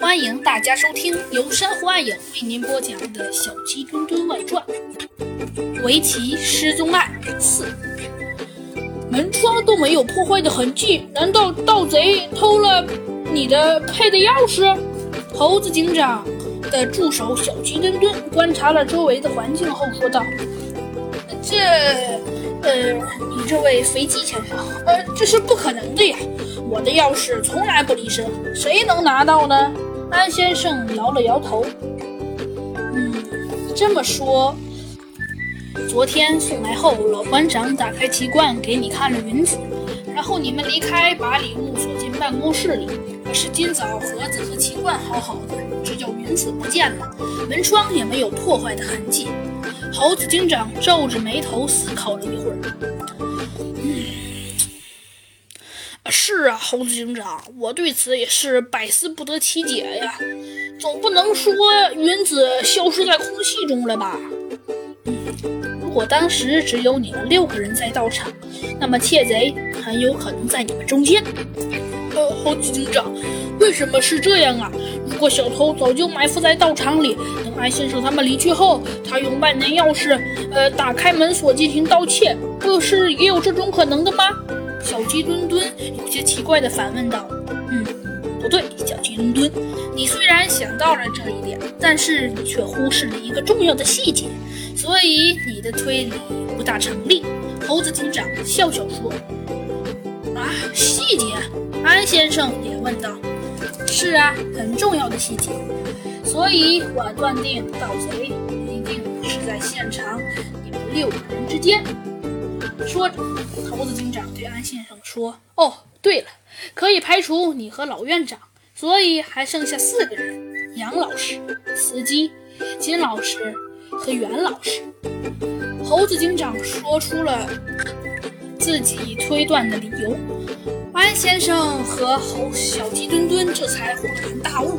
欢迎大家收听由珊瑚暗影为您播讲的《小鸡墩墩外传》。围棋失踪案四，门窗都没有破坏的痕迹，难道盗贼偷了你的配的钥匙？猴子警长的助手小鸡墩墩观察了周围的环境后说道：“这，呃，你这位飞机先生，呃，这是不可能的呀！我的钥匙从来不离身，谁能拿到呢？”安先生摇了摇头。嗯，这么说，昨天送来后，老馆长打开棋罐给你看了云子，然后你们离开，把礼物锁进办公室里。可是今早盒子和棋罐好好的，只有云子不见了，门窗也没有破坏的痕迹。猴子警长皱着眉头思考了一会儿。嗯。是啊，猴子警长，我对此也是百思不得其解呀。总不能说云子消失在空气中了吧？嗯，如果当时只有你们六个人在道场，那么窃贼很有可能在你们中间。呃，猴子警长，为什么是这样啊？如果小偷早就埋伏在道场里，等安先生他们离去后，他用万能钥匙，呃，打开门锁进行盗窃，不是也有这种可能的吗？小鸡墩墩有些奇怪地反问道：“嗯，不对，小鸡墩墩，你虽然想到了这一点，但是你却忽视了一个重要的细节，所以你的推理不大成立。”猴子警长笑笑说：“啊，细节？”安先生也问道：“是啊，很重要的细节。所以我断定盗贼一定是在现场你们六个人之间。”说着，猴子警长对安先生说：“哦，对了，可以排除你和老院长，所以还剩下四个人：杨老师、司机、金老师和袁老师。”猴子警长说出了自己推断的理由，安先生和猴小鸡墩墩这才恍然大悟。